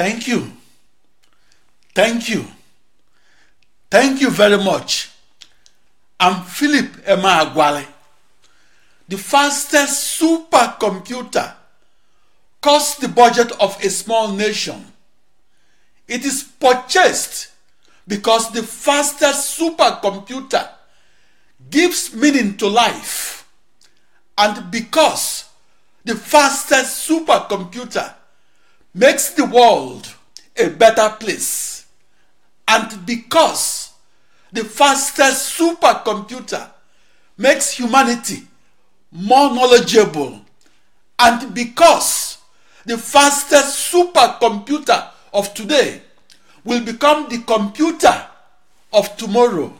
Thank you. Thank you. Thank you very much. I'm Philip Emma Emeagwali. The fastest supercomputer costs the budget of a small nation. It is purchased because the fastest supercomputer gives meaning to life and because the fastest supercomputer makes the world a better place. And because the fastest supercomputer makes humanity more knowledgeable, and because the fastest supercomputer of today will become the computer of tomorrow.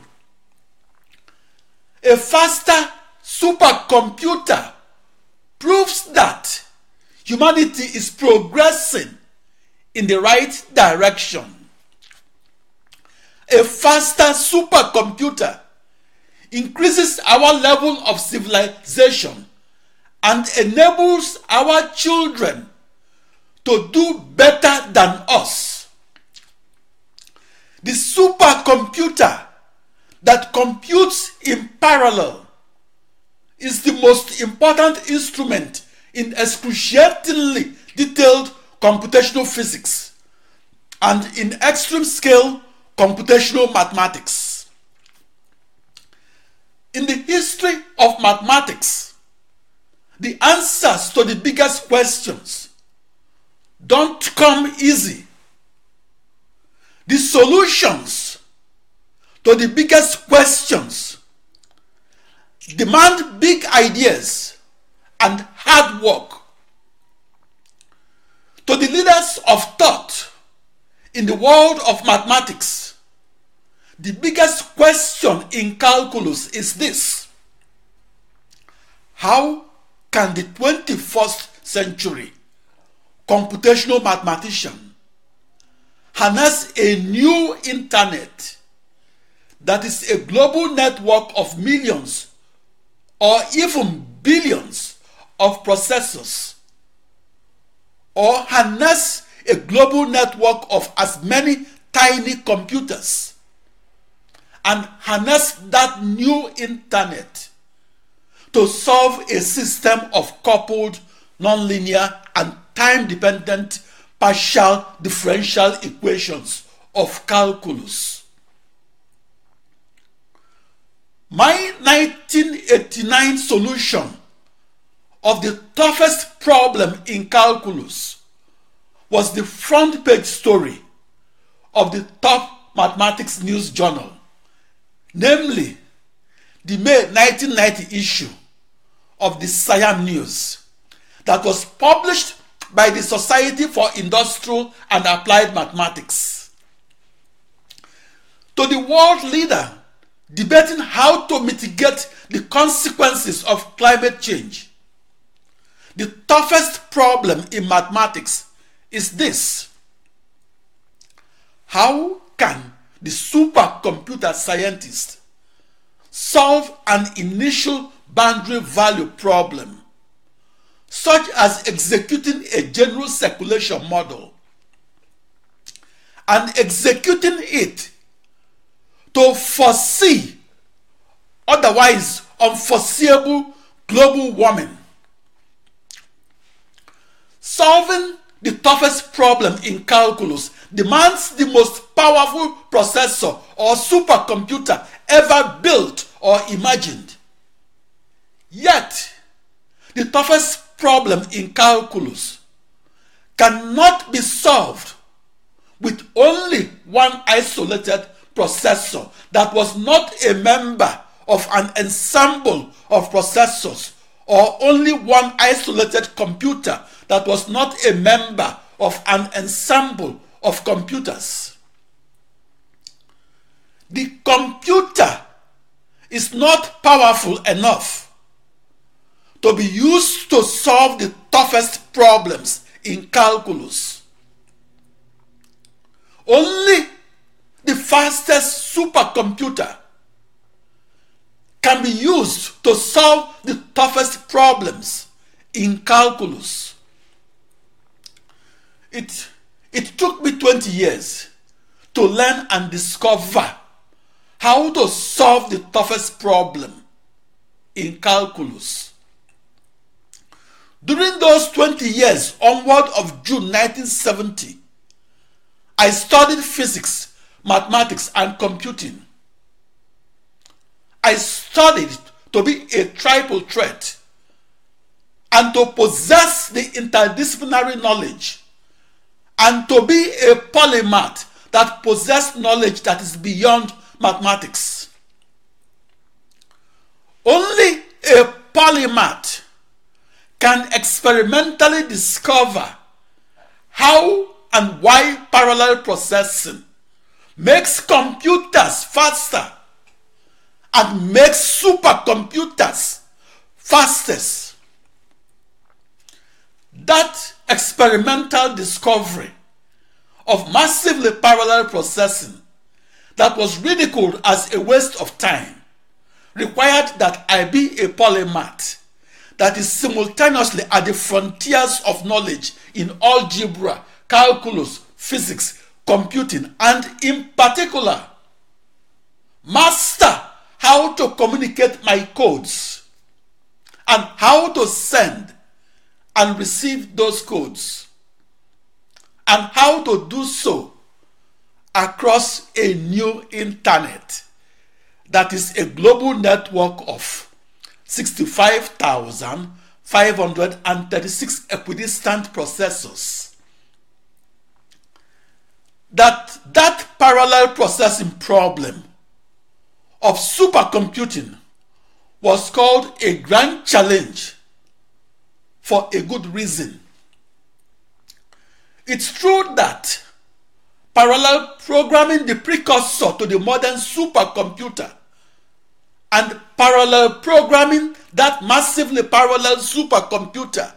A faster supercomputer proves that humanity is progressing in the right direction. A faster supercomputer increases our level of civilization and enables our children to do better than us. The supercomputer that computes in parallel is the most important instrument in excruciatingly detailed computational physics and in extreme scale computational mathematics. In the history of mathematics, the answers to the biggest questions don't come easy. The solutions to the biggest questions demand big ideas and hard work. To the leaders of thought in the world of mathematics, the biggest question in calculus is this How can the 21st century computational mathematician harness a new internet that is a global network of millions or even billions of processors or harness a global network of as many tiny computers and harness that new internet to solve a system of coupled nonlinear and time dependent partial differential equations of calculus. My 1989 solution of the toughest problem in calculus was the front page story of the top mathematics news journal, namely the May 1990 issue of the Siam News that was published by the Society for Industrial and Applied Mathematics. To the world leader debating how to mitigate the consequences of climate change, the toughest problem in mathematics is this How can the supercomputer scientist solve an initial boundary value problem, such as executing a general circulation model and executing it to foresee otherwise unforeseeable global warming? Solving the toughest problem in calculus demands the most powerful processor or supercomputer ever built or imagined. Yet, the toughest problem in calculus cannot be solved with only one isolated processor that was not a member of an ensemble of processors or only one isolated computer that was not a member of an ensemble of computers. The computer is not powerful enough to be used to solve the toughest problems in calculus. Only the fastest supercomputer can be used to solve the toughest problems in calculus. It, it took me 20 years to learn and discover how to solve the toughest problem in calculus. During those 20 years onward of June 1970, I studied physics, mathematics, and computing. I studied to be a triple threat and to possess the interdisciplinary knowledge and to be a polymath that possessed knowledge that is beyond mathematics. Only a polymath can experimentally discover how and why parallel processing makes computers faster and makes supercomputers fastest. That experimental discovery of massively parallel processing that was ridiculed as a waste of time required that I be a polymath that is simultaneously at the frontiers of knowledge in algebra, calculus, physics, computing, and in particular, master how to communicate my codes and how to send and receive those codes. And how to do so across a new internet that is a global network of 65,536 equidistant processors. That that parallel processing problem of supercomputing was called a grand challenge for a good reason. It's true that parallel programming, the precursor to the modern supercomputer, and parallel programming, that massively parallel supercomputer,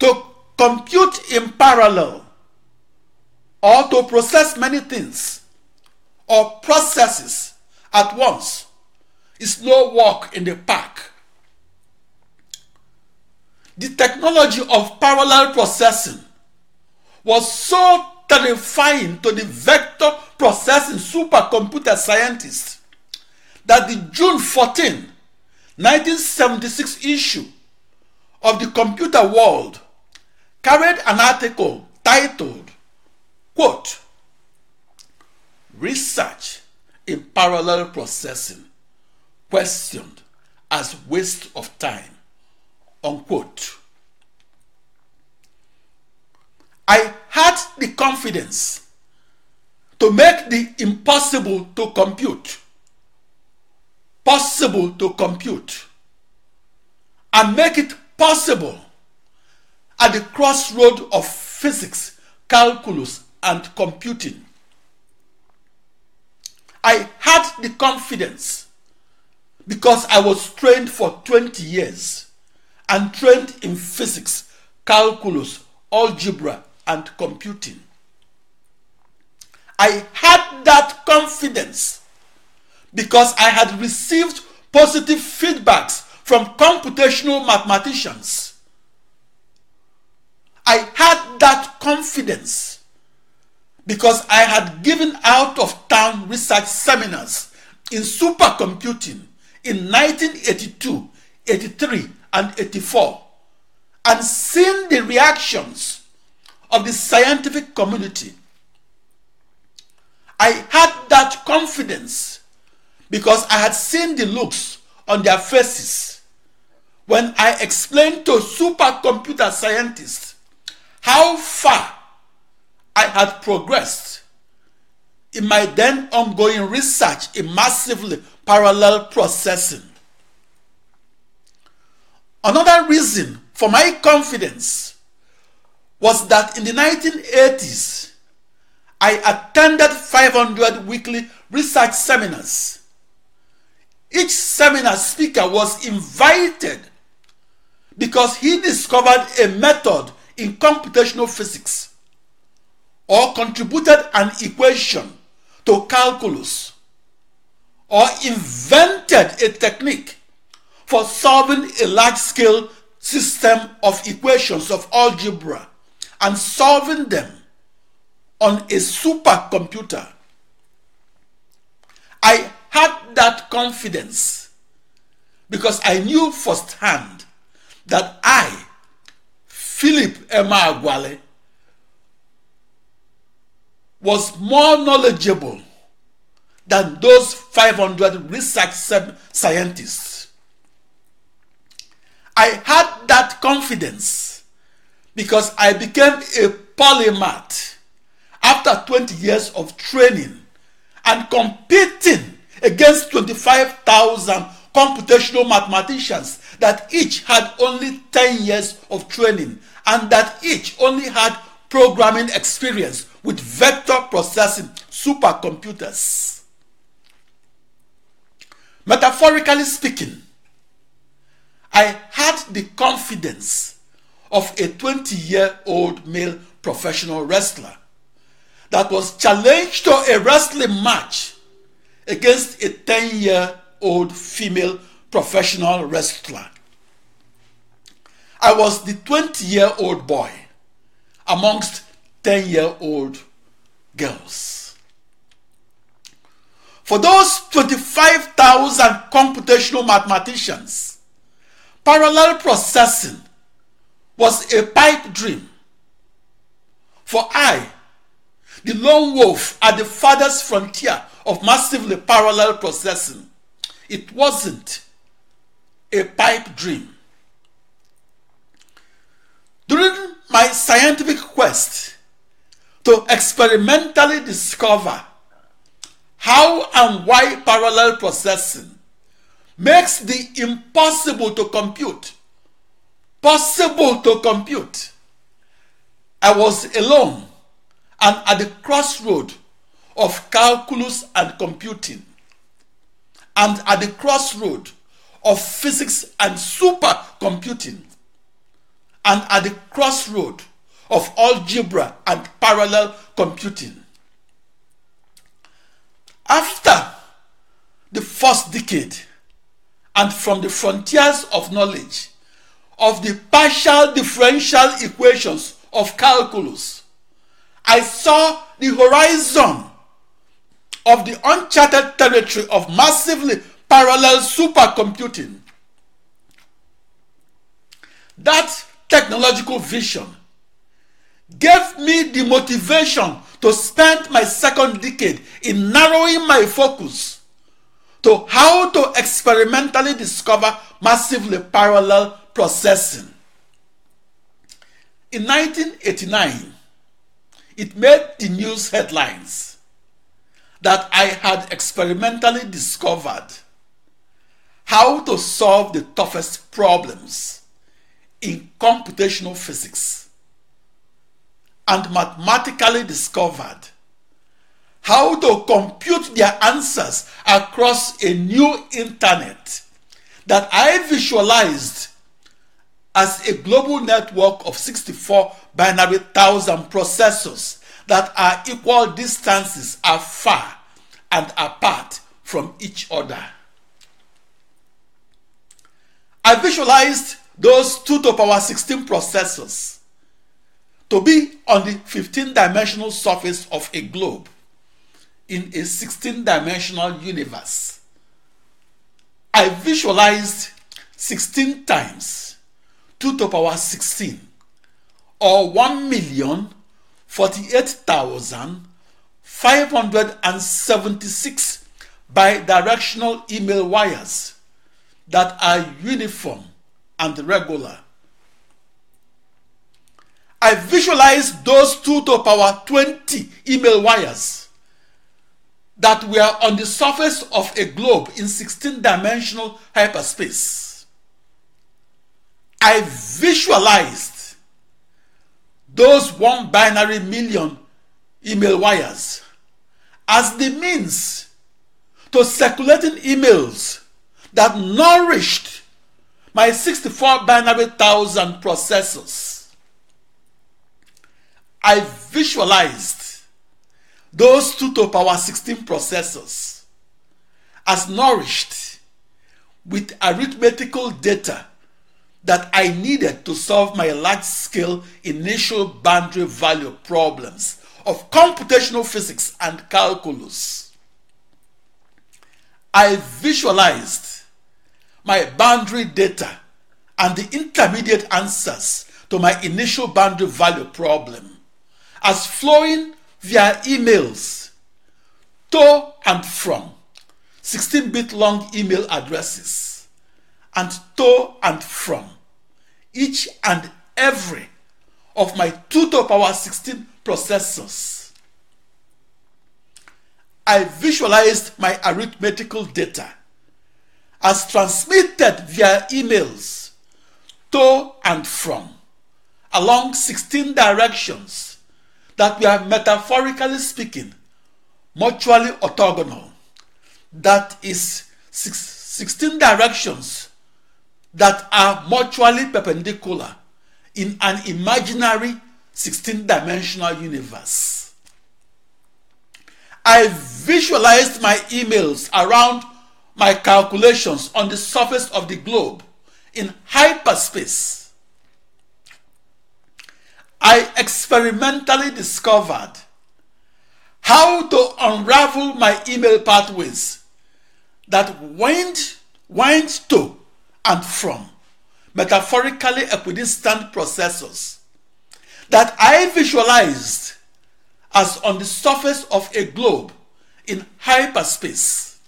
to compute in parallel or to process many things or processes at once is no walk in the park. The technology of parallel processing was so terrifying to the vector processing supercomputer scientists that the June 14, 1976 issue of the Computer World carried an article titled, quote, Research in Parallel Processing questioned as waste of time, unquote. I had the confidence to make the impossible to compute possible to compute and make it possible at the crossroad of physics, calculus, and computing. I had the confidence because I was trained for 20 years and trained in physics, calculus, algebra, and computing. I had that confidence because I had received positive feedbacks from computational mathematicians. I had that confidence because I had given out of town research seminars in supercomputing in 1982, 83, and 84, and seen the reactions of the scientific community, I had that confidence because I had seen the looks on their faces when I explained to supercomputer scientists how far I had progressed in my then ongoing research in massively parallel processing. Another reason for my confidence was that in the 1980s, I attended 500 weekly research seminars. Each seminar speaker was invited because he discovered a method in computational physics or contributed an equation to calculus or invented a technique for solving a large-scale system of equations of algebra and solving them on a supercomputer. I had that confidence because I knew firsthand that I, Philip Emeagwali, was more knowledgeable than those 500 research scientists. I had that confidence because I became a polymath after 20 years of training and competing against 25,000 computational mathematicians that each had only 10 years of training and that each only had programming experience with vector processing supercomputers. Metaphorically speaking, I had the confidence of a 20 year old male professional wrestler that was challenged to a wrestling match against a 10 year old female professional wrestler. I was the 20 year old boy amongst 10 year old girls. For those 25,000 computational mathematicians, parallel processing was a pipe dream. For I, the lone wolf at the farthest frontier of massively parallel processing, it wasn't a pipe dream. During my scientific quest to experimentally discover how and why parallel processing makes the impossible to compute possible to compute. I was alone and at the crossroad of calculus and computing, and at the crossroad of physics and supercomputing, and at the crossroad of algebra and parallel computing. After the first decade, and from the frontiers of knowledge of the partial differential equations of calculus, I saw the horizon of the uncharted territory of massively parallel supercomputing. That technological vision gave me the motivation to spend my second decade in narrowing my focus to how to experimentally discover massively parallel processing. In 1989, it made the news headlines that I had experimentally discovered how to solve the toughest problems in computational physics and mathematically discovered how to compute their answers across a new internet that I visualized as a global network of 64 binary thousand processors that are equal distances afar and apart from each other. I visualized those 2 to power 16 processors to be on the 15 dimensional surface of a globe in a 16 dimensional universe. I visualized 16 times 2 to power 16 or 1 million 48,576 bidirectional email wires that are uniform and regular. I visualize those 2 to power 20 email wires that we are on the surface of a globe in 16 dimensional hyperspace. I visualized those one binary million email wires as the means to circulating emails that nourished my 64 binary thousand processors. I visualized those 2 to power 16 processors as nourished with arithmetical data that I needed to solve my large scale initial boundary value problems of computational physics and calculus. I visualized my boundary data and the intermediate answers to my initial boundary value problem as flowing via emails. To and from. 16 bit long email addresses. And to and from. Each and every of my 2 to power 16 processors. I visualized my arithmetical data as transmitted via emails to and from along 16 directions that we are metaphorically speaking mutually orthogonal. That is 16 directions that are mutually perpendicular in an imaginary 16 dimensional universe. I visualized my emails around my calculations on the surface of the globe in hyperspace. I experimentally discovered how to unravel my email pathways that went, went to and from metaphorically equidistant processors that I visualized as on the surface of a globe in hyperspace.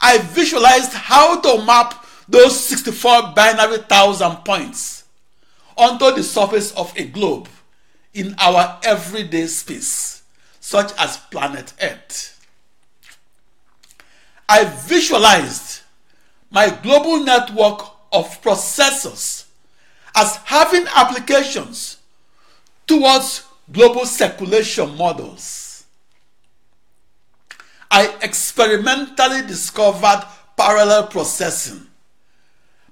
I visualized how to map those 64 binary thousand points onto the surface of a globe in our everyday space, such as planet Earth. I visualized my global network of processors as having applications towards global circulation models. I experimentally discovered parallel processing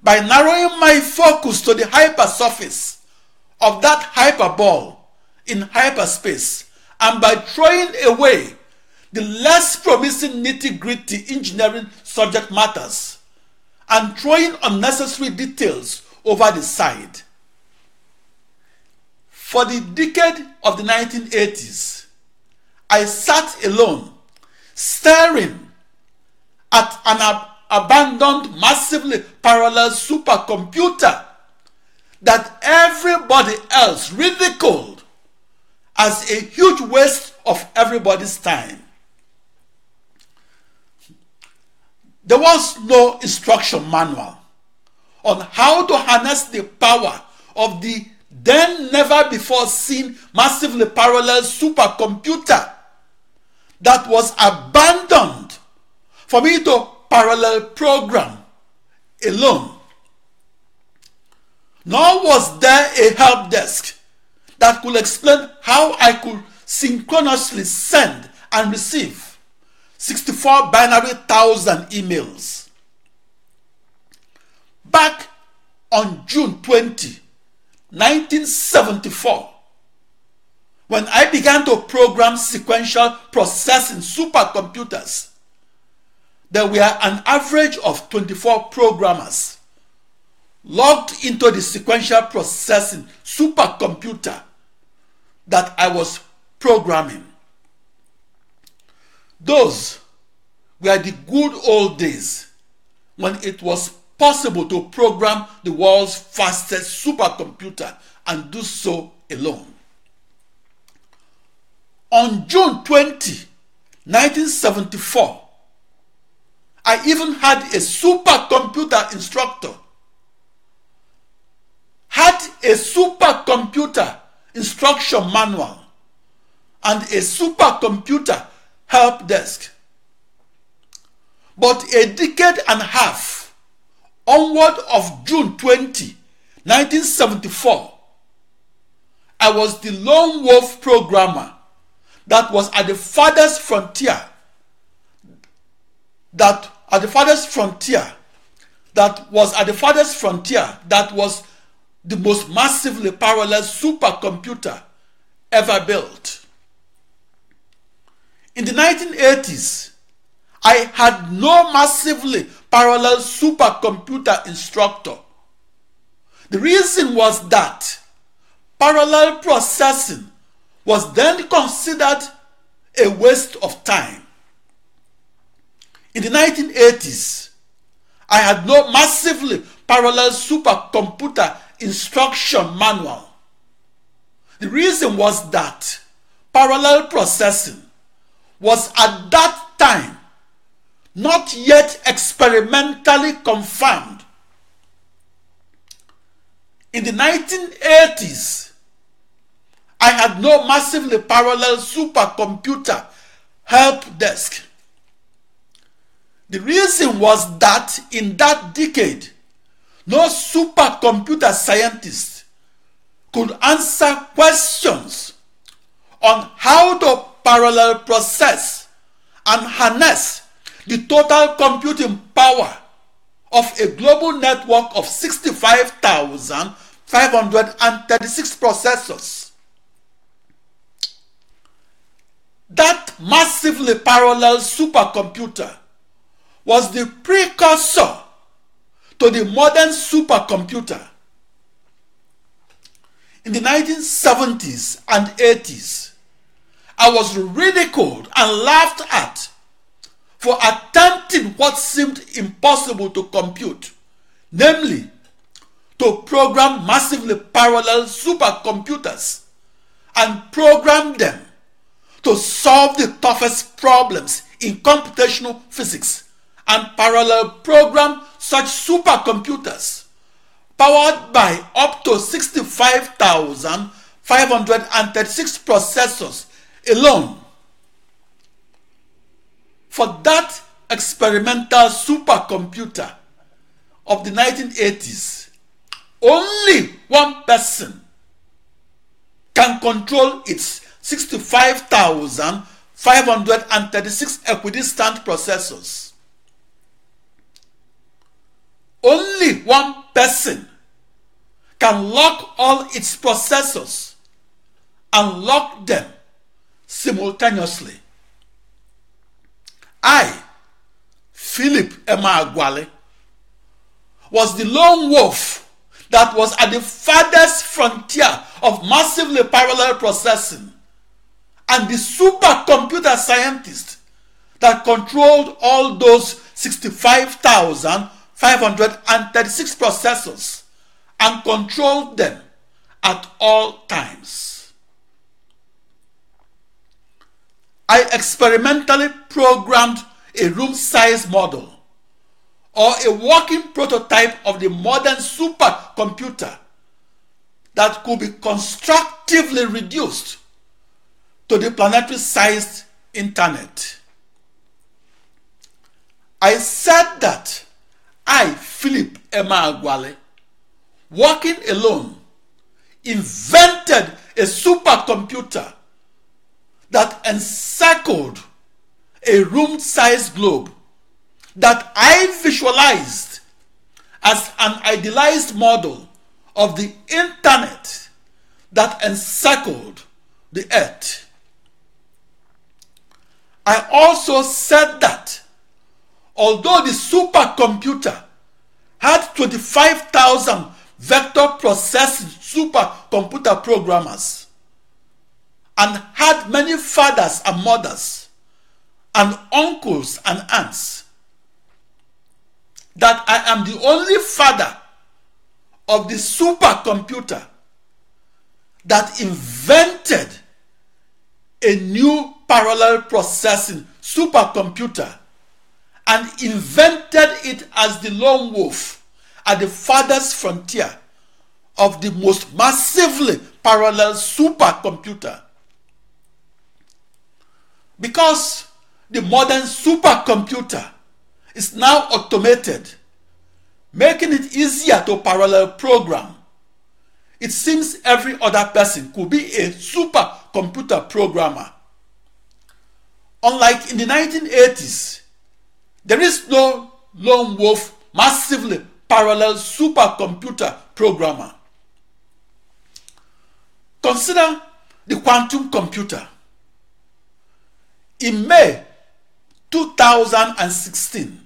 by narrowing my focus to the hypersurface of that hyperball in hyperspace and by throwing away the less promising nitty gritty engineering subject matters and throwing unnecessary details over the side. For the decade of the 1980s, I sat alone staring at an abandoned massively parallel supercomputer that everybody else ridiculed as a huge waste of everybody's time. There was no instruction manual on how to harness the power of the then never before seen massively parallel supercomputer that was abandoned for me to parallel program alone. Nor was there a help desk that could explain how I could synchronously send and receive 64 binary thousand emails. Back on June 20, 1974, when I began to program sequential processing supercomputers, there were an average of 24 programmers logged into the sequential processing supercomputer that I was programming. Those were the good old days when it was possible to program the world's fastest supercomputer and do so alone. On June 20, 1974, I even had a supercomputer instructor. Had a supercomputer instruction manual and a supercomputer help desk. But a decade and a half onward of June 20, 1974, I was the lone wolf programmer that was at the farthest frontier that at the farthest frontier that was at the farthest frontier that was the most massively parallel supercomputer ever built. In the 1980s, I had no massively parallel supercomputer instructor. The reason was that parallel processing was then considered a waste of time. In the 1980s, I had no massively parallel supercomputer instruction manual. The reason was that parallel processing was at that time not yet experimentally confirmed. In the 1980s, I had no massively parallel supercomputer help desk. The reason was that in that decade, no supercomputer scientist could answer questions on how to parallel process and harness the total computing power of a global network of 65,536 processors. That massively parallel supercomputer was the precursor to the modern supercomputer. In the 1970s and 80s, I was ridiculed and laughed at for attempting what seemed impossible to compute, namely, to program massively parallel supercomputers and program them to solve the toughest problems in computational physics and parallel program such supercomputers powered by up to 65,536 processors alone. For that experimental supercomputer of the 1980s, only one person can control its 65,536 equidistant processors. Only one person can lock all its processors and lock them simultaneously. I, Philip Emma Emeagwali, was the lone wolf that was at the farthest frontier of massively parallel processing and the supercomputer scientist that controlled all those 65,000 536 processors and controlled them at all times. I experimentally programmed a room size model or a working prototype of the modern supercomputer that could be constructively reduced to the planetary sized internet. I said that I, Philip Emeagwali, working alone, invented a supercomputer that encircled a room sized globe that I visualized as an idealized model of the internet that encircled the earth. I also said that although the supercomputer had 25,000 vector processing supercomputer programmers and had many fathers and mothers and uncles and aunts. that I am the only father of the supercomputer that invented a new parallel processing supercomputer and invented it as the lone wolf at the farthest frontier of the most massively parallel supercomputer. Because the modern supercomputer is now automated, making it easier to parallel program. It seems every other person could be a supercomputer programmer. Unlike in the 1980s, there is no lone wolf massively parallel supercomputer programmer. Consider the quantum computer. In May 2016,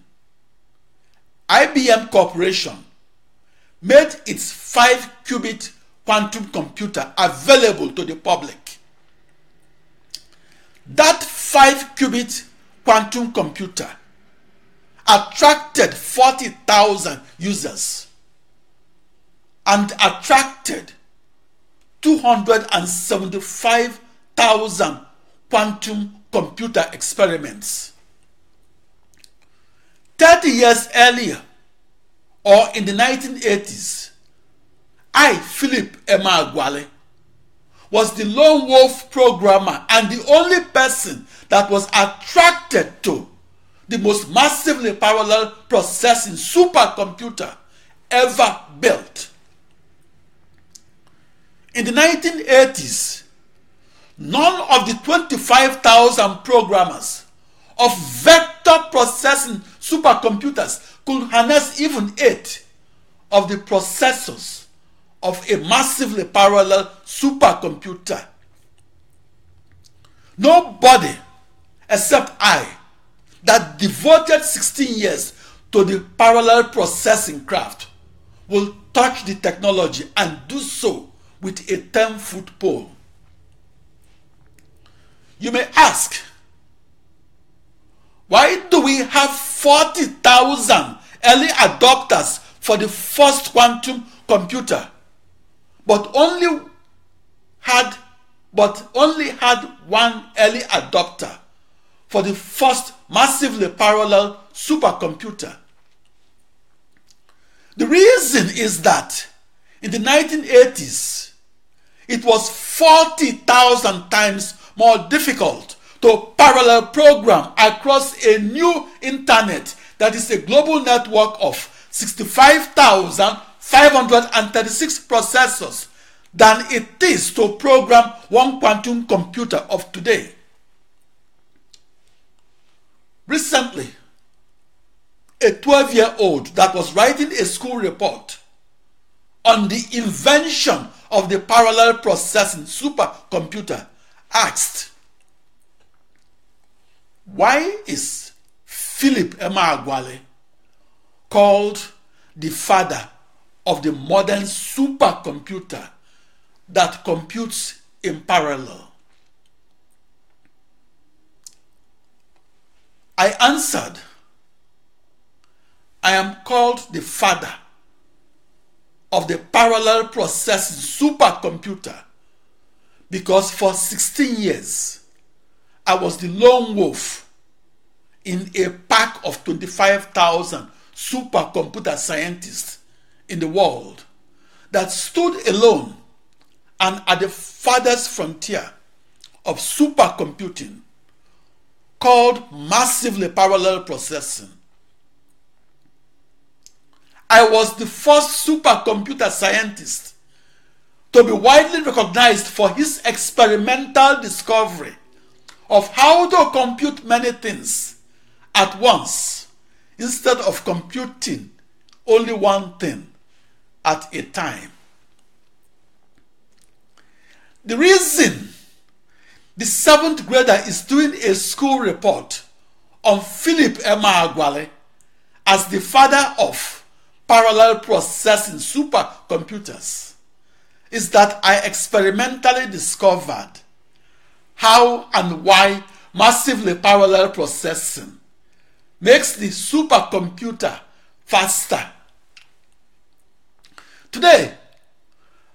IBM Corporation made its 5 qubit quantum computer available to the public. That 5 qubit quantum computer attracted 40,000 users and attracted 275,000 quantum computer experiments. 30 years earlier, or in the 1980s, I, Philip Emeagwali, was the lone wolf programmer and the only person that was attracted to the most massively parallel processing supercomputer ever built. In the 1980s, none of the 25,000 programmers of vector processing supercomputers could harness even eight of the processors of a massively parallel supercomputer. Nobody except I that devoted 16 years to the parallel processing craft will touch the technology and do so with a 10 foot pole. You may ask, why do we have 40,000 early adopters for the first quantum computer, but only had but only had one early adopter for the first massively parallel supercomputer? The reason is that in the 1980s, it was 40,000 times more difficult to parallel program across a new internet that is a global network of 65,536 processors than it is to program one quantum computer of today. Recently, a 12 year old that was writing a school report on the invention of the parallel processing supercomputer asked, Why is Philip Emeagwali called the father of the modern supercomputer that computes in parallel? I answered, I am called the father of the parallel processing supercomputer because for 16 years I was the lone wolf in a pack of 25,000 supercomputer scientists in the world that stood alone and at the farthest frontier of supercomputing called massively parallel processing. I was the first supercomputer scientist to be widely recognized for his experimental discovery of how to compute many things at once instead of computing only one thing at a time. The reason the seventh grader is doing a school report on Philip Emeagwali as the father of parallel processing supercomputers is that I experimentally discovered how and why massively parallel processing makes the supercomputer faster. Today,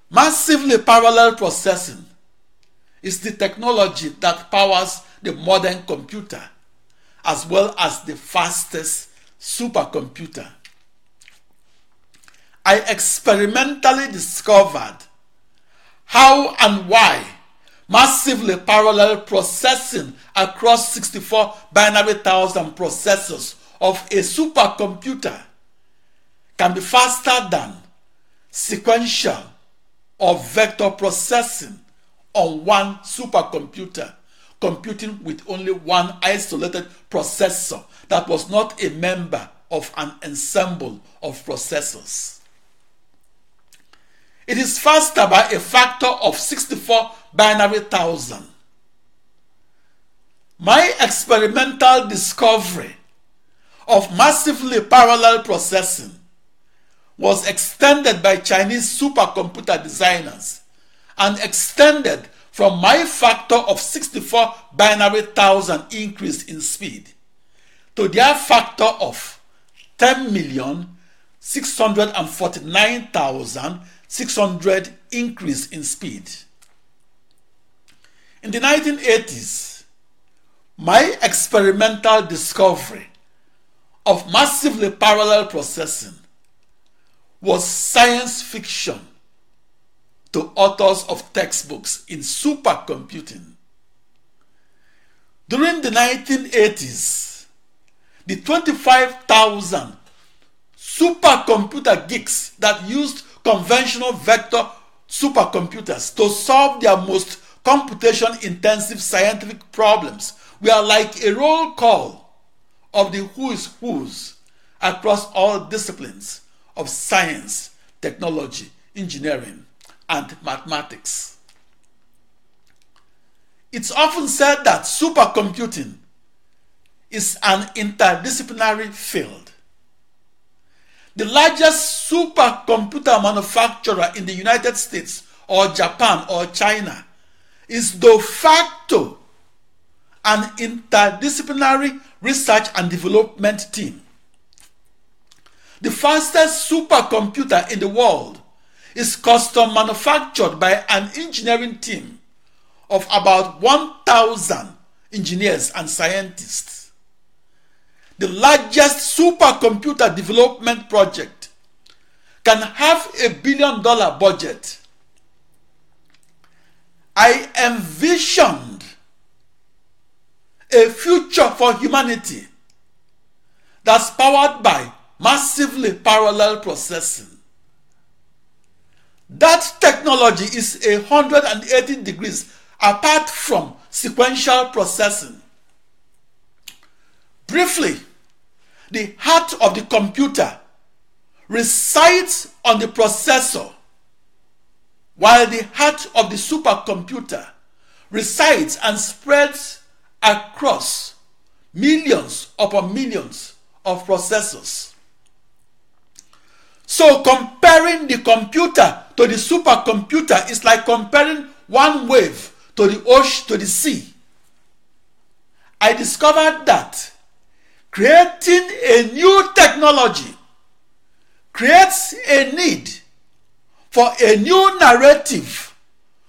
massively parallel processing is the technology that powers the modern computer as well as the fastest supercomputer. I experimentally discovered how and why massively parallel processing across 64 binary thousand processors of a supercomputer can be faster than sequential or vector processing on one supercomputer computing with only one isolated processor that was not a member of an ensemble of processors. It is faster by a factor of 64 binary thousand. My experimental discovery of massively parallel processing was extended by Chinese supercomputer designers and extended from my factor of 64 binary thousand increase in speed to their factor of 10 million 649,600 increase in speed. In the 1980s, my experimental discovery of massively parallel processing was science fiction to authors of textbooks in supercomputing. During the 1980s, the 25,000 supercomputer geeks that used conventional vector supercomputers to solve their most computation intensive scientific problems were like a roll call of the who is who's across all disciplines of science, technology, engineering, and mathematics. It's often said that supercomputing is an interdisciplinary field. The largest supercomputer manufacturer in the United States or Japan or China is de facto an interdisciplinary research and development team. The fastest supercomputer in the world is custom manufactured by an engineering team of about 1,000 engineers and scientists. The largest supercomputer development project can have a billion dollar budget. I envisioned a future for humanity that's powered by massively parallel processing. That technology is 180 degrees apart from sequential processing. Briefly, the heart of the computer resides on the processor, while the heart of the supercomputer resides and spreads across millions upon millions of processors. So comparing the computer to the supercomputer is like comparing one wave to the ocean to the sea. I discovered that creating a new technology creates a need for a new narrative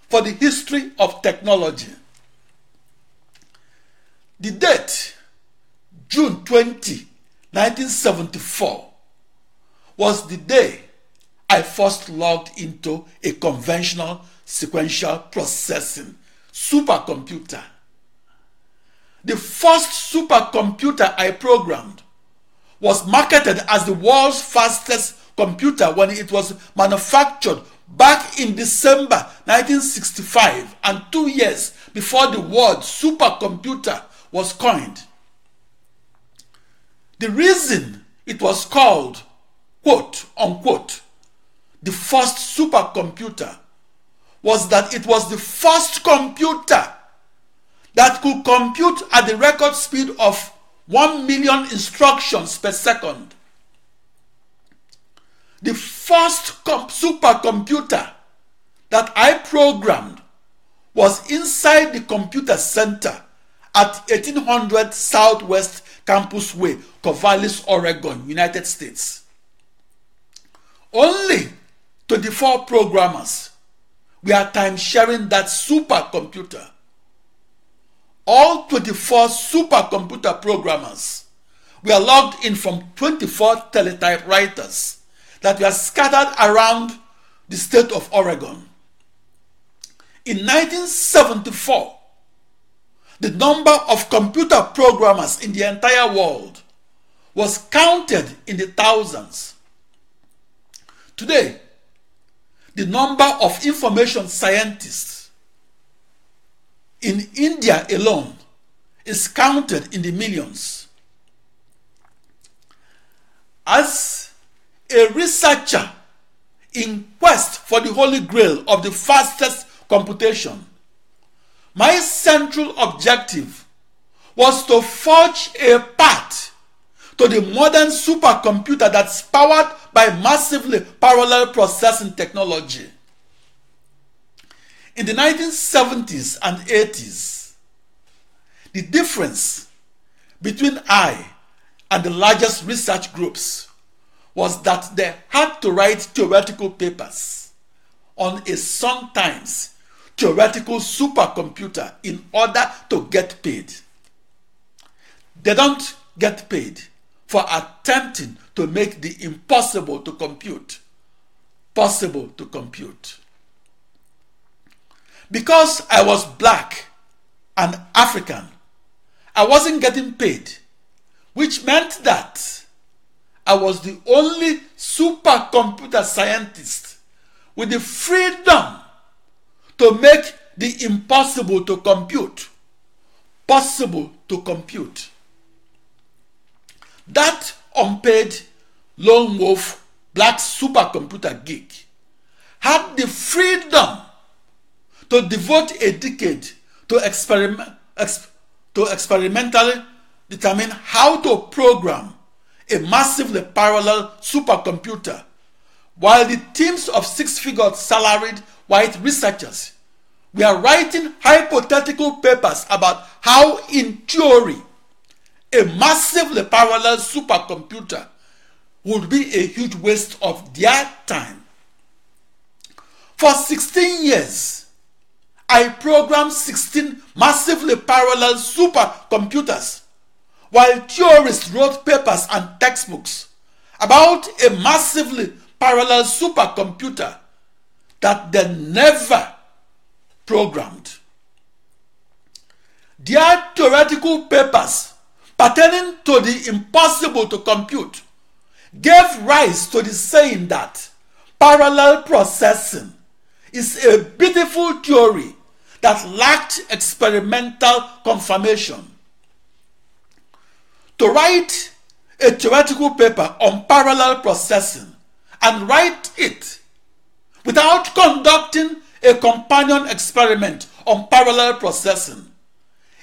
for the history of technology. The date, June 20, 1974, was the day I first logged into a conventional sequential processing supercomputer. The first supercomputer I programmed was marketed as the world's fastest computer when it was manufactured back in December 1965 and two years before the word supercomputer was coined. The reason it was called quote unquote the first supercomputer was that it was the first computer that could compute at the record speed of 1 million instructions per second. The first supercomputer that I programmed was inside the computer center at 1800 Southwest Campus Way, Corvallis, Oregon, United States. Only 24 programmers were time sharing that supercomputer. All 24 supercomputer programmers were logged in from 24 teletypewriters that were scattered around the state of Oregon. In 1974, the number of computer programmers in the entire world was counted in the thousands. Today, the number of information scientists in India alone is counted in the millions. As a researcher in quest for the holy grail of the fastest computation, my central objective was to forge a path to the modern supercomputer that's powered by massively parallel processing technology. In the 1970s and 80s, the difference between I and the largest research groups was that they had to write theoretical papers on a sometimes theoretical supercomputer in order to get paid. They don't get paid for attempting to make the impossible to compute possible to compute. Because I was black and African, I wasn't getting paid, which meant that I was the only supercomputer scientist with the freedom to make the impossible to compute possible to compute. That unpaid lone wolf black supercomputer geek had the freedom to devote a decade to experiment exp, to experimentally determine how to program a massively parallel supercomputer while the teams of six-figure salaried white researchers were writing hypothetical papers about how in theory a massively parallel supercomputer would be a huge waste of their time. For 16 years, I programmed 16 massively parallel supercomputers while theorists wrote papers and textbooks about a massively parallel supercomputer that they never programmed. Their theoretical papers pertaining to the impossible to compute gave rise to the saying that parallel processing is a beautiful theory that lacked experimental confirmation. To write a theoretical paper on parallel processing and write it without conducting a companion experiment on parallel processing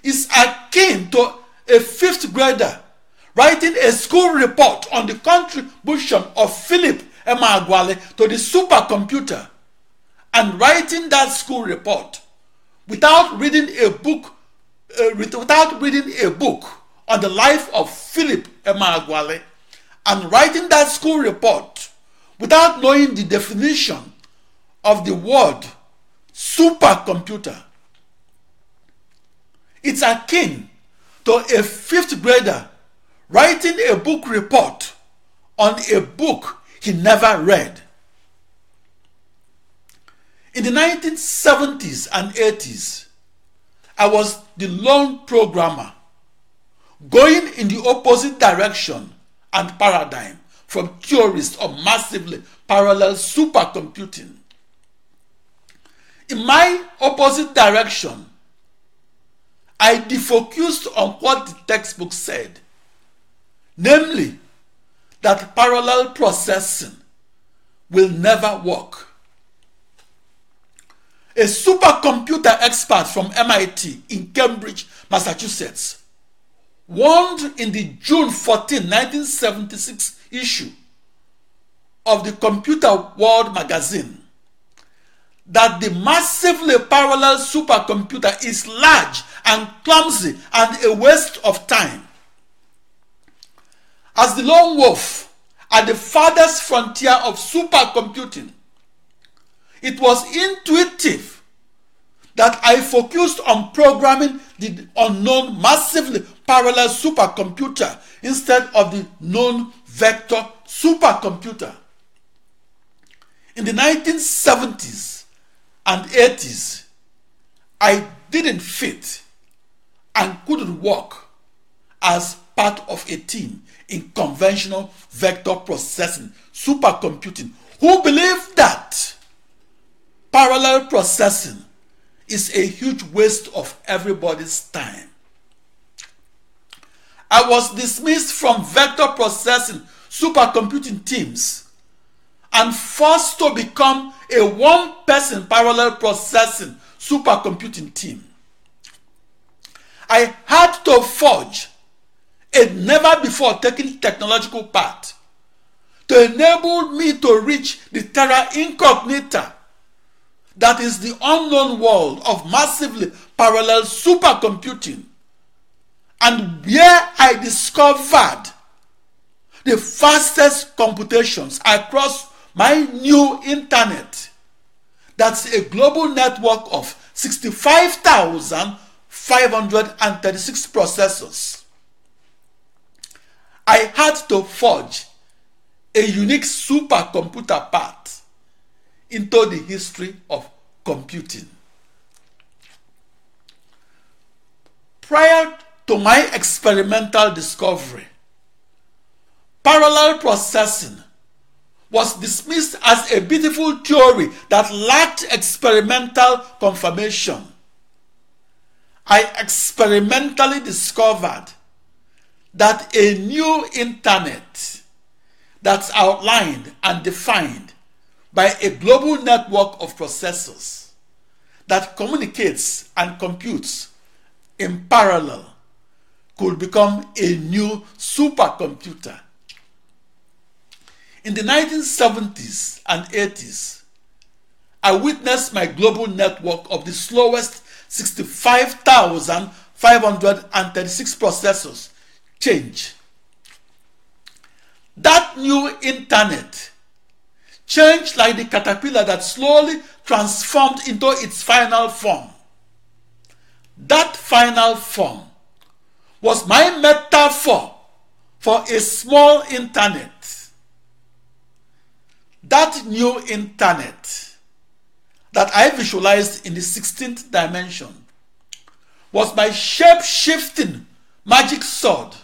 is akin to a fifth grader writing a school report on the contribution of Philip Emeagwali to the supercomputer and writing that school report without reading a book uh, without reading a book on the life of Philip Emeagwali and writing that school report without knowing the definition of the word supercomputer. It's akin to a fifth grader writing a book report on a book he never read. In the 1970s and 80s, I was the lone programmer going in the opposite direction and paradigm from theorists of massively parallel supercomputing. In my opposite direction, I defocused on what the textbook said, namely that parallel processing will never work. A supercomputer expert from MIT in Cambridge, Massachusetts, warned in the June 14, 1976 issue of the Computer World magazine that the massively parallel supercomputer is large and clumsy and a waste of time. As the lone wolf, at the farthest frontier of supercomputing. It was intuitive that I focused on programming the unknown massively parallel supercomputer instead of the known vector supercomputer. In the 1970s and 80s, I didn't fit and couldn't work as part of a team in conventional vector processing, supercomputing, who believe that parallel processing is a huge waste of everybody's time. I was dismissed from vector processing supercomputing teams and forced to become a one person parallel processing supercomputing team. I had to forge a never before taken technological path to enable me to reach the terra incognita that is the unknown world of massively parallel supercomputing and where I discovered the fastest computations across my new internet. That's a global network of 65,536 processors. I had to forge a unique supercomputer path into the history of computing. Prior to my experimental discovery, parallel processing was dismissed as a beautiful theory that lacked experimental confirmation. I experimentally discovered that a new internet that's outlined and defined by a global network of processors that communicates and computes in parallel could become a new supercomputer. In the 1970s and 80s, I witnessed my global network of the slowest 65,536 processors change. That new internet changed like the caterpillar that slowly transformed into its final form. That final form was my metaphor for a small internet. That new internet that I visualized in the 16th dimension was my shape shifting magic sword.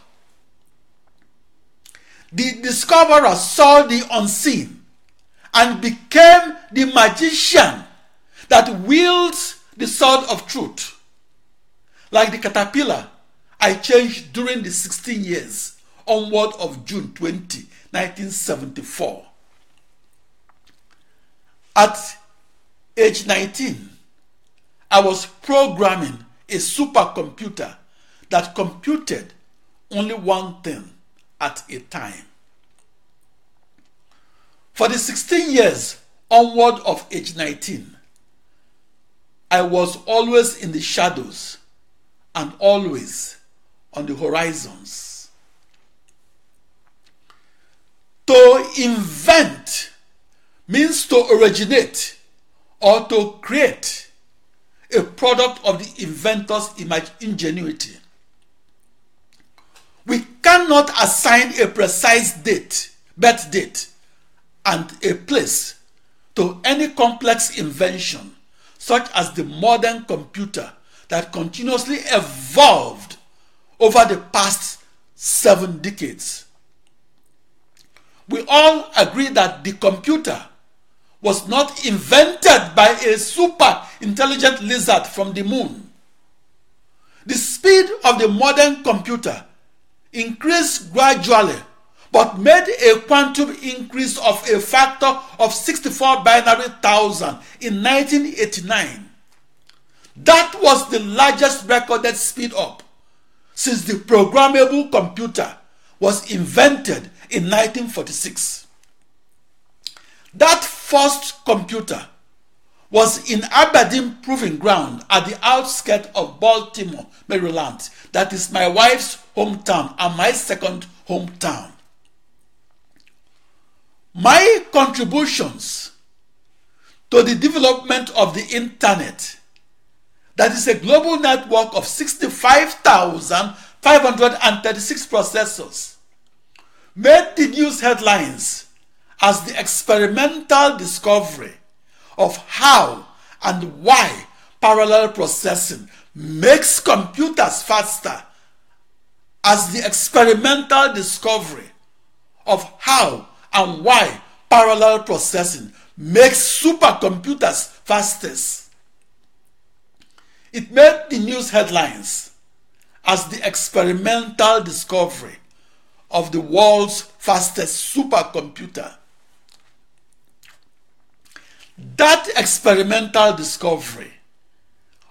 The discoverer saw the unseen and became the magician that wields the sword of truth. Like the caterpillar I changed during the 16 years onward of June 20, 1974. At age 19, I was programming a supercomputer that computed only one thing at a time. For the 16 years onward of age 19, I was always in the shadows and always on the horizons. To invent means to originate or to create a product of the inventor's ingenuity. We cannot assign a precise date, birth date, and a place to any complex invention such as the modern computer that continuously evolved over the past seven decades. We all agree that the computer was not invented by a super intelligent lizard from the moon. The speed of the modern computer increased gradually but made a quantum increase of a factor of 64 binary thousand in 1989. That was the largest recorded speed up since the programmable computer was invented in 1946. That first computer was in Aberdeen Proving Ground at the outskirts of Baltimore, Maryland. That is my wife's hometown and my second hometown. My contributions to the development of the internet, that is a global network of 65,536 processors, made the news headlines as the experimental discovery of how and why parallel processing makes computers faster as the experimental discovery of how and why parallel processing makes supercomputers fastest. It made the news headlines as the experimental discovery of the world's fastest supercomputer. That experimental discovery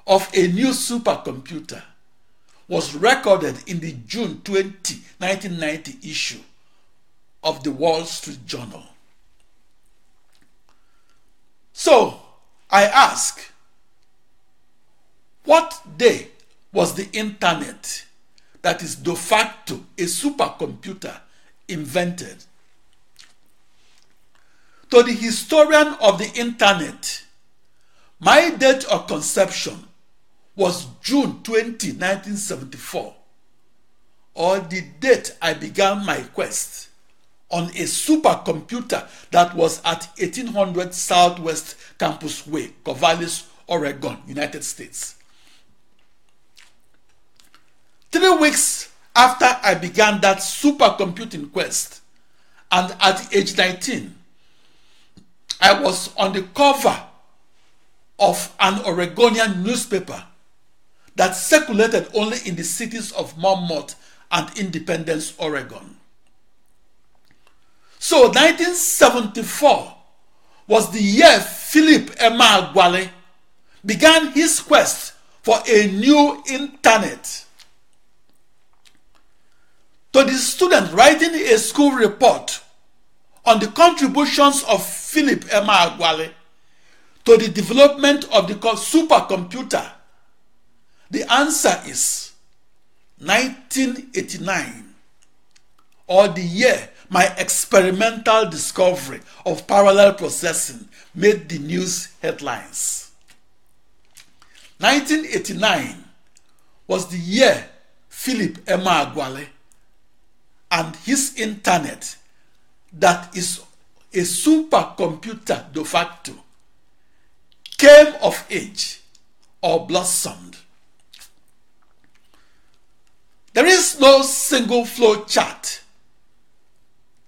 of a new supercomputer was recorded in the June 20, 1990 issue of the Wall Street Journal. So, I ask, what day was the internet, that is de facto a supercomputer, invented? To the historian of the internet, my date of conception was June 20, 1974, or the date I began my quest on a supercomputer that was at 1800 Southwest Campus Way, Corvallis, Oregon, United States. Three weeks after I began that supercomputing quest, and at age 19, I was on the cover of an Oregonian newspaper that circulated only in the cities of Monmouth and Independence, Oregon. So 1974 was the year Philip Emeagwali began his quest for a new internet. To the student writing a school report on the contributions of Philip Emeagwali to the development of the supercomputer, the answer is 1989 or the year my experimental discovery of parallel processing made the news headlines. 1989 was the year Philip Emeagwali and his internet that is a supercomputer de facto came of age or blossomed. There is no single flow chart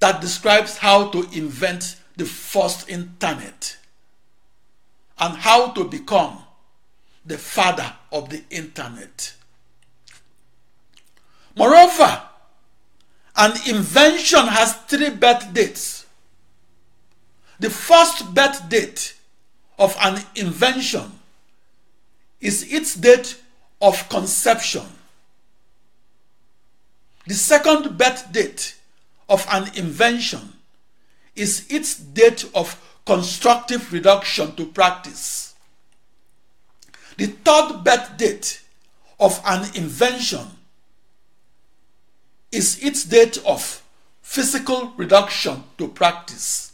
that describes how to invent the first internet and how to become the father of the internet. Moreover, an invention has three birth dates. The first birth date of an invention is its date of conception. The second birth date of an invention is its date of constructive reduction to practice. The third birth date of an invention is its date of physical reduction to practice.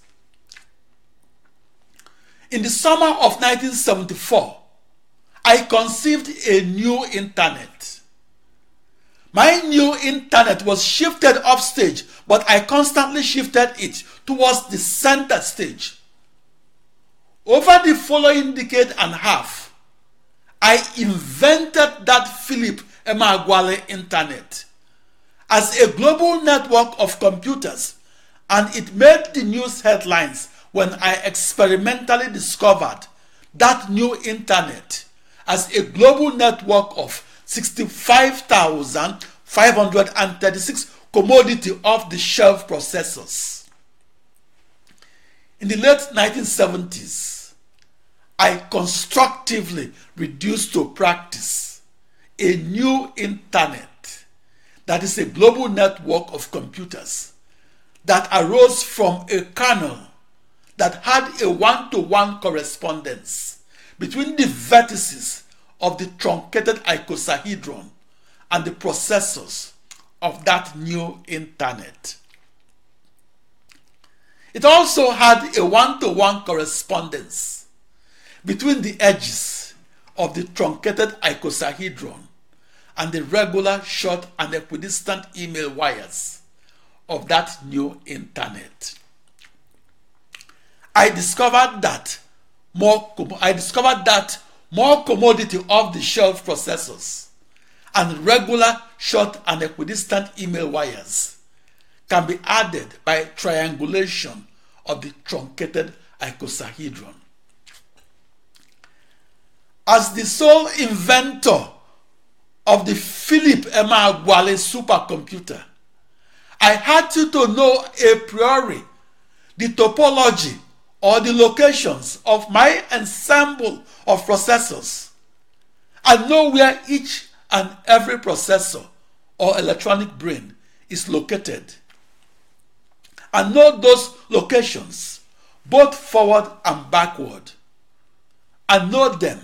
In the summer of 1974, I conceived a new internet. My new internet was shifted upstage, but I constantly shifted it towards the center stage. Over the following decade and a half, I invented that Philip Emeagwali internet as a global network of computers, and it made the news headlines when I experimentally discovered that new internet as a global network of 65,536 commodity off the shelf processors. In the late 1970s, I constructively reduced to practice a new internet that is a global network of computers that arose from a kernel that had a one to one correspondence between the vertices of the truncated icosahedron and the processors of that new internet. It also had a one-to-one correspondence between the edges of the truncated icosahedron and the regular short and equidistant email wires of that new internet. I discovered that more I discovered that more commodity off-the-shelf processors and regular short and equidistant email wires can be added by triangulation of the truncated icosahedron. As the sole inventor of the Philip Emeagwali supercomputer, I had to, know a priori the topology or the locations of my ensemble of processors. And know where each and every processor or electronic brain is located. And know those locations both forward and backward. And know them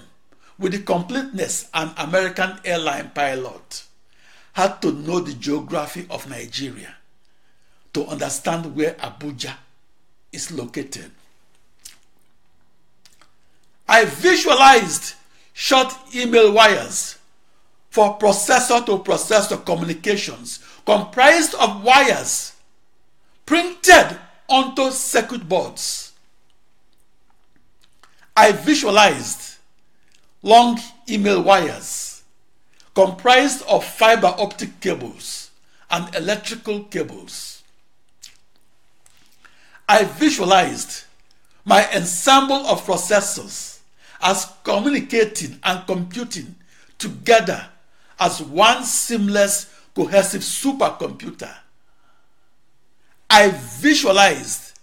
with the completeness an American airline pilot had to know the geography of Nigeria to understand where Abuja is located. I visualized short email wires for processor to processor communications comprised of wires printed onto circuit boards. I visualized long email wires comprised of fiber optic cables and electrical cables. I visualized my ensemble of processors as communicating and computing together as one seamless, cohesive supercomputer. I visualized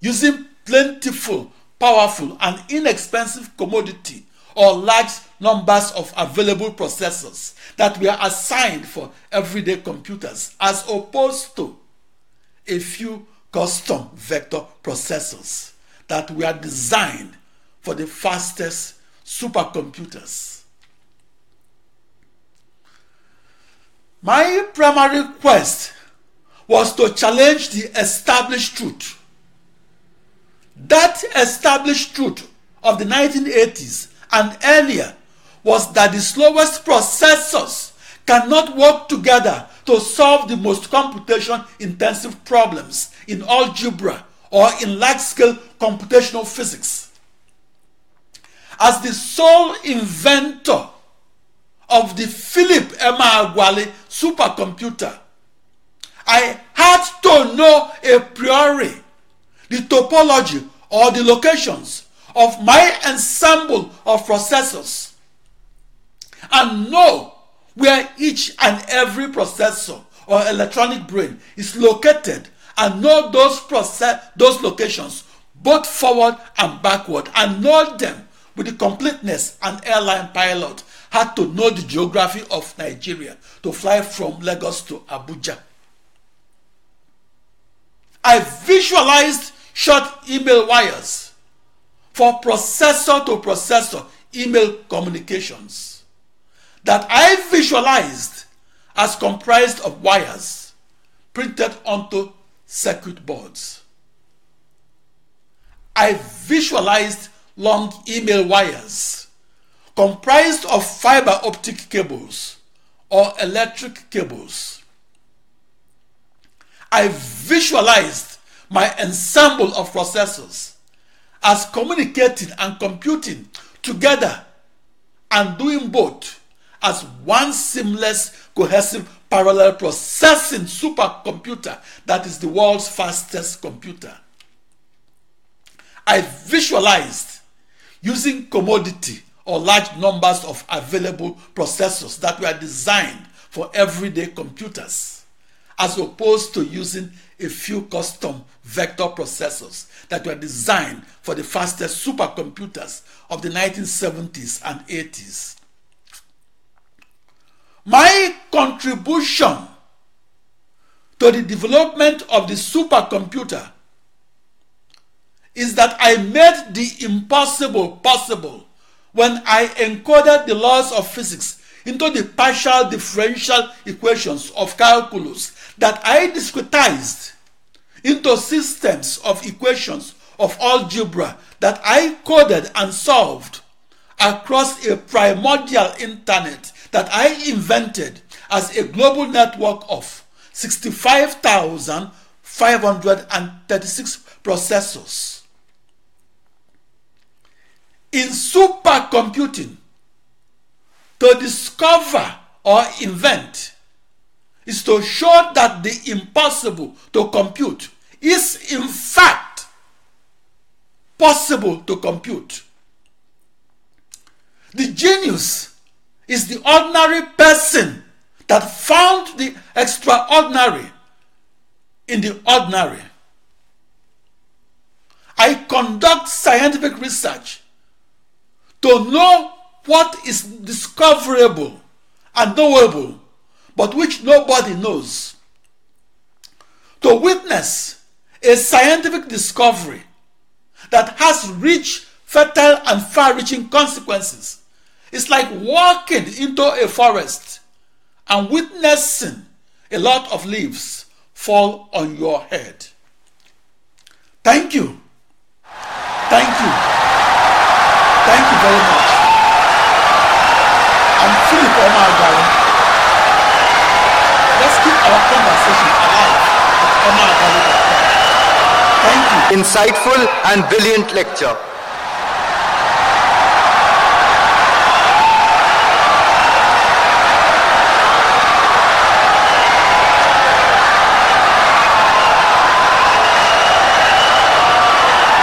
using plentiful, powerful, and inexpensive commodity or large numbers of available processors that were assigned for everyday computers as opposed to a few custom vector processors that were designed for the fastest supercomputers. My primary quest was to challenge the established truth. That established truth of the 1980s and earlier was that the slowest processors cannot work together to solve the most computation intensive problems in algebra or in large scale computational physics. As the sole inventor of the Philip Emeagwali supercomputer, I had to know a priori the topology or the locations of my ensemble of processors and know where each and every processor or electronic brain is located and know those those locations both forward and backward and know them with the completeness an airline pilot had to know the geography of Nigeria to fly from Lagos to Abuja. I visualized short email wires for processor to processor email communications that I visualized as comprised of wires printed onto circuit boards. I visualized long email wires comprised of fiber optic cables or electric cables. I visualized my ensemble of processors as communicating and computing together and doing both as one seamless, cohesive, parallel processing supercomputer that is the world's fastest computer. I visualized using commodity or large numbers of available processors that were designed for everyday computers as opposed to using a few custom vector processors that were designed for the fastest supercomputers of the 1970s and 80s. My contribution to the development of the supercomputer is that I made the impossible possible when I encoded the laws of physics into the partial differential equations of calculus that I discretized into systems of equations of algebra that I coded and solved across a primordial internet that I invented as a global network of 65,536 processors. In supercomputing, to discover or invent is to show that the impossible to compute is in fact possible to compute. The genius is the ordinary person that found the extraordinary in the ordinary. I conduct scientific research to know what is discoverable and knowable, but which nobody knows. To witness a scientific discovery that has rich, fertile, and far reaching consequences is like walking into a forest and witnessing a lot of leaves fall on your head. Thank you. Thank you. Thank you very much. I'm Philip oh Omar Gary. Let's keep our conversation alive oh at emeagwali.com. Thank you. Insightful and brilliant lecture.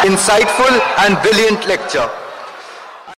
insightful and brilliant lecture.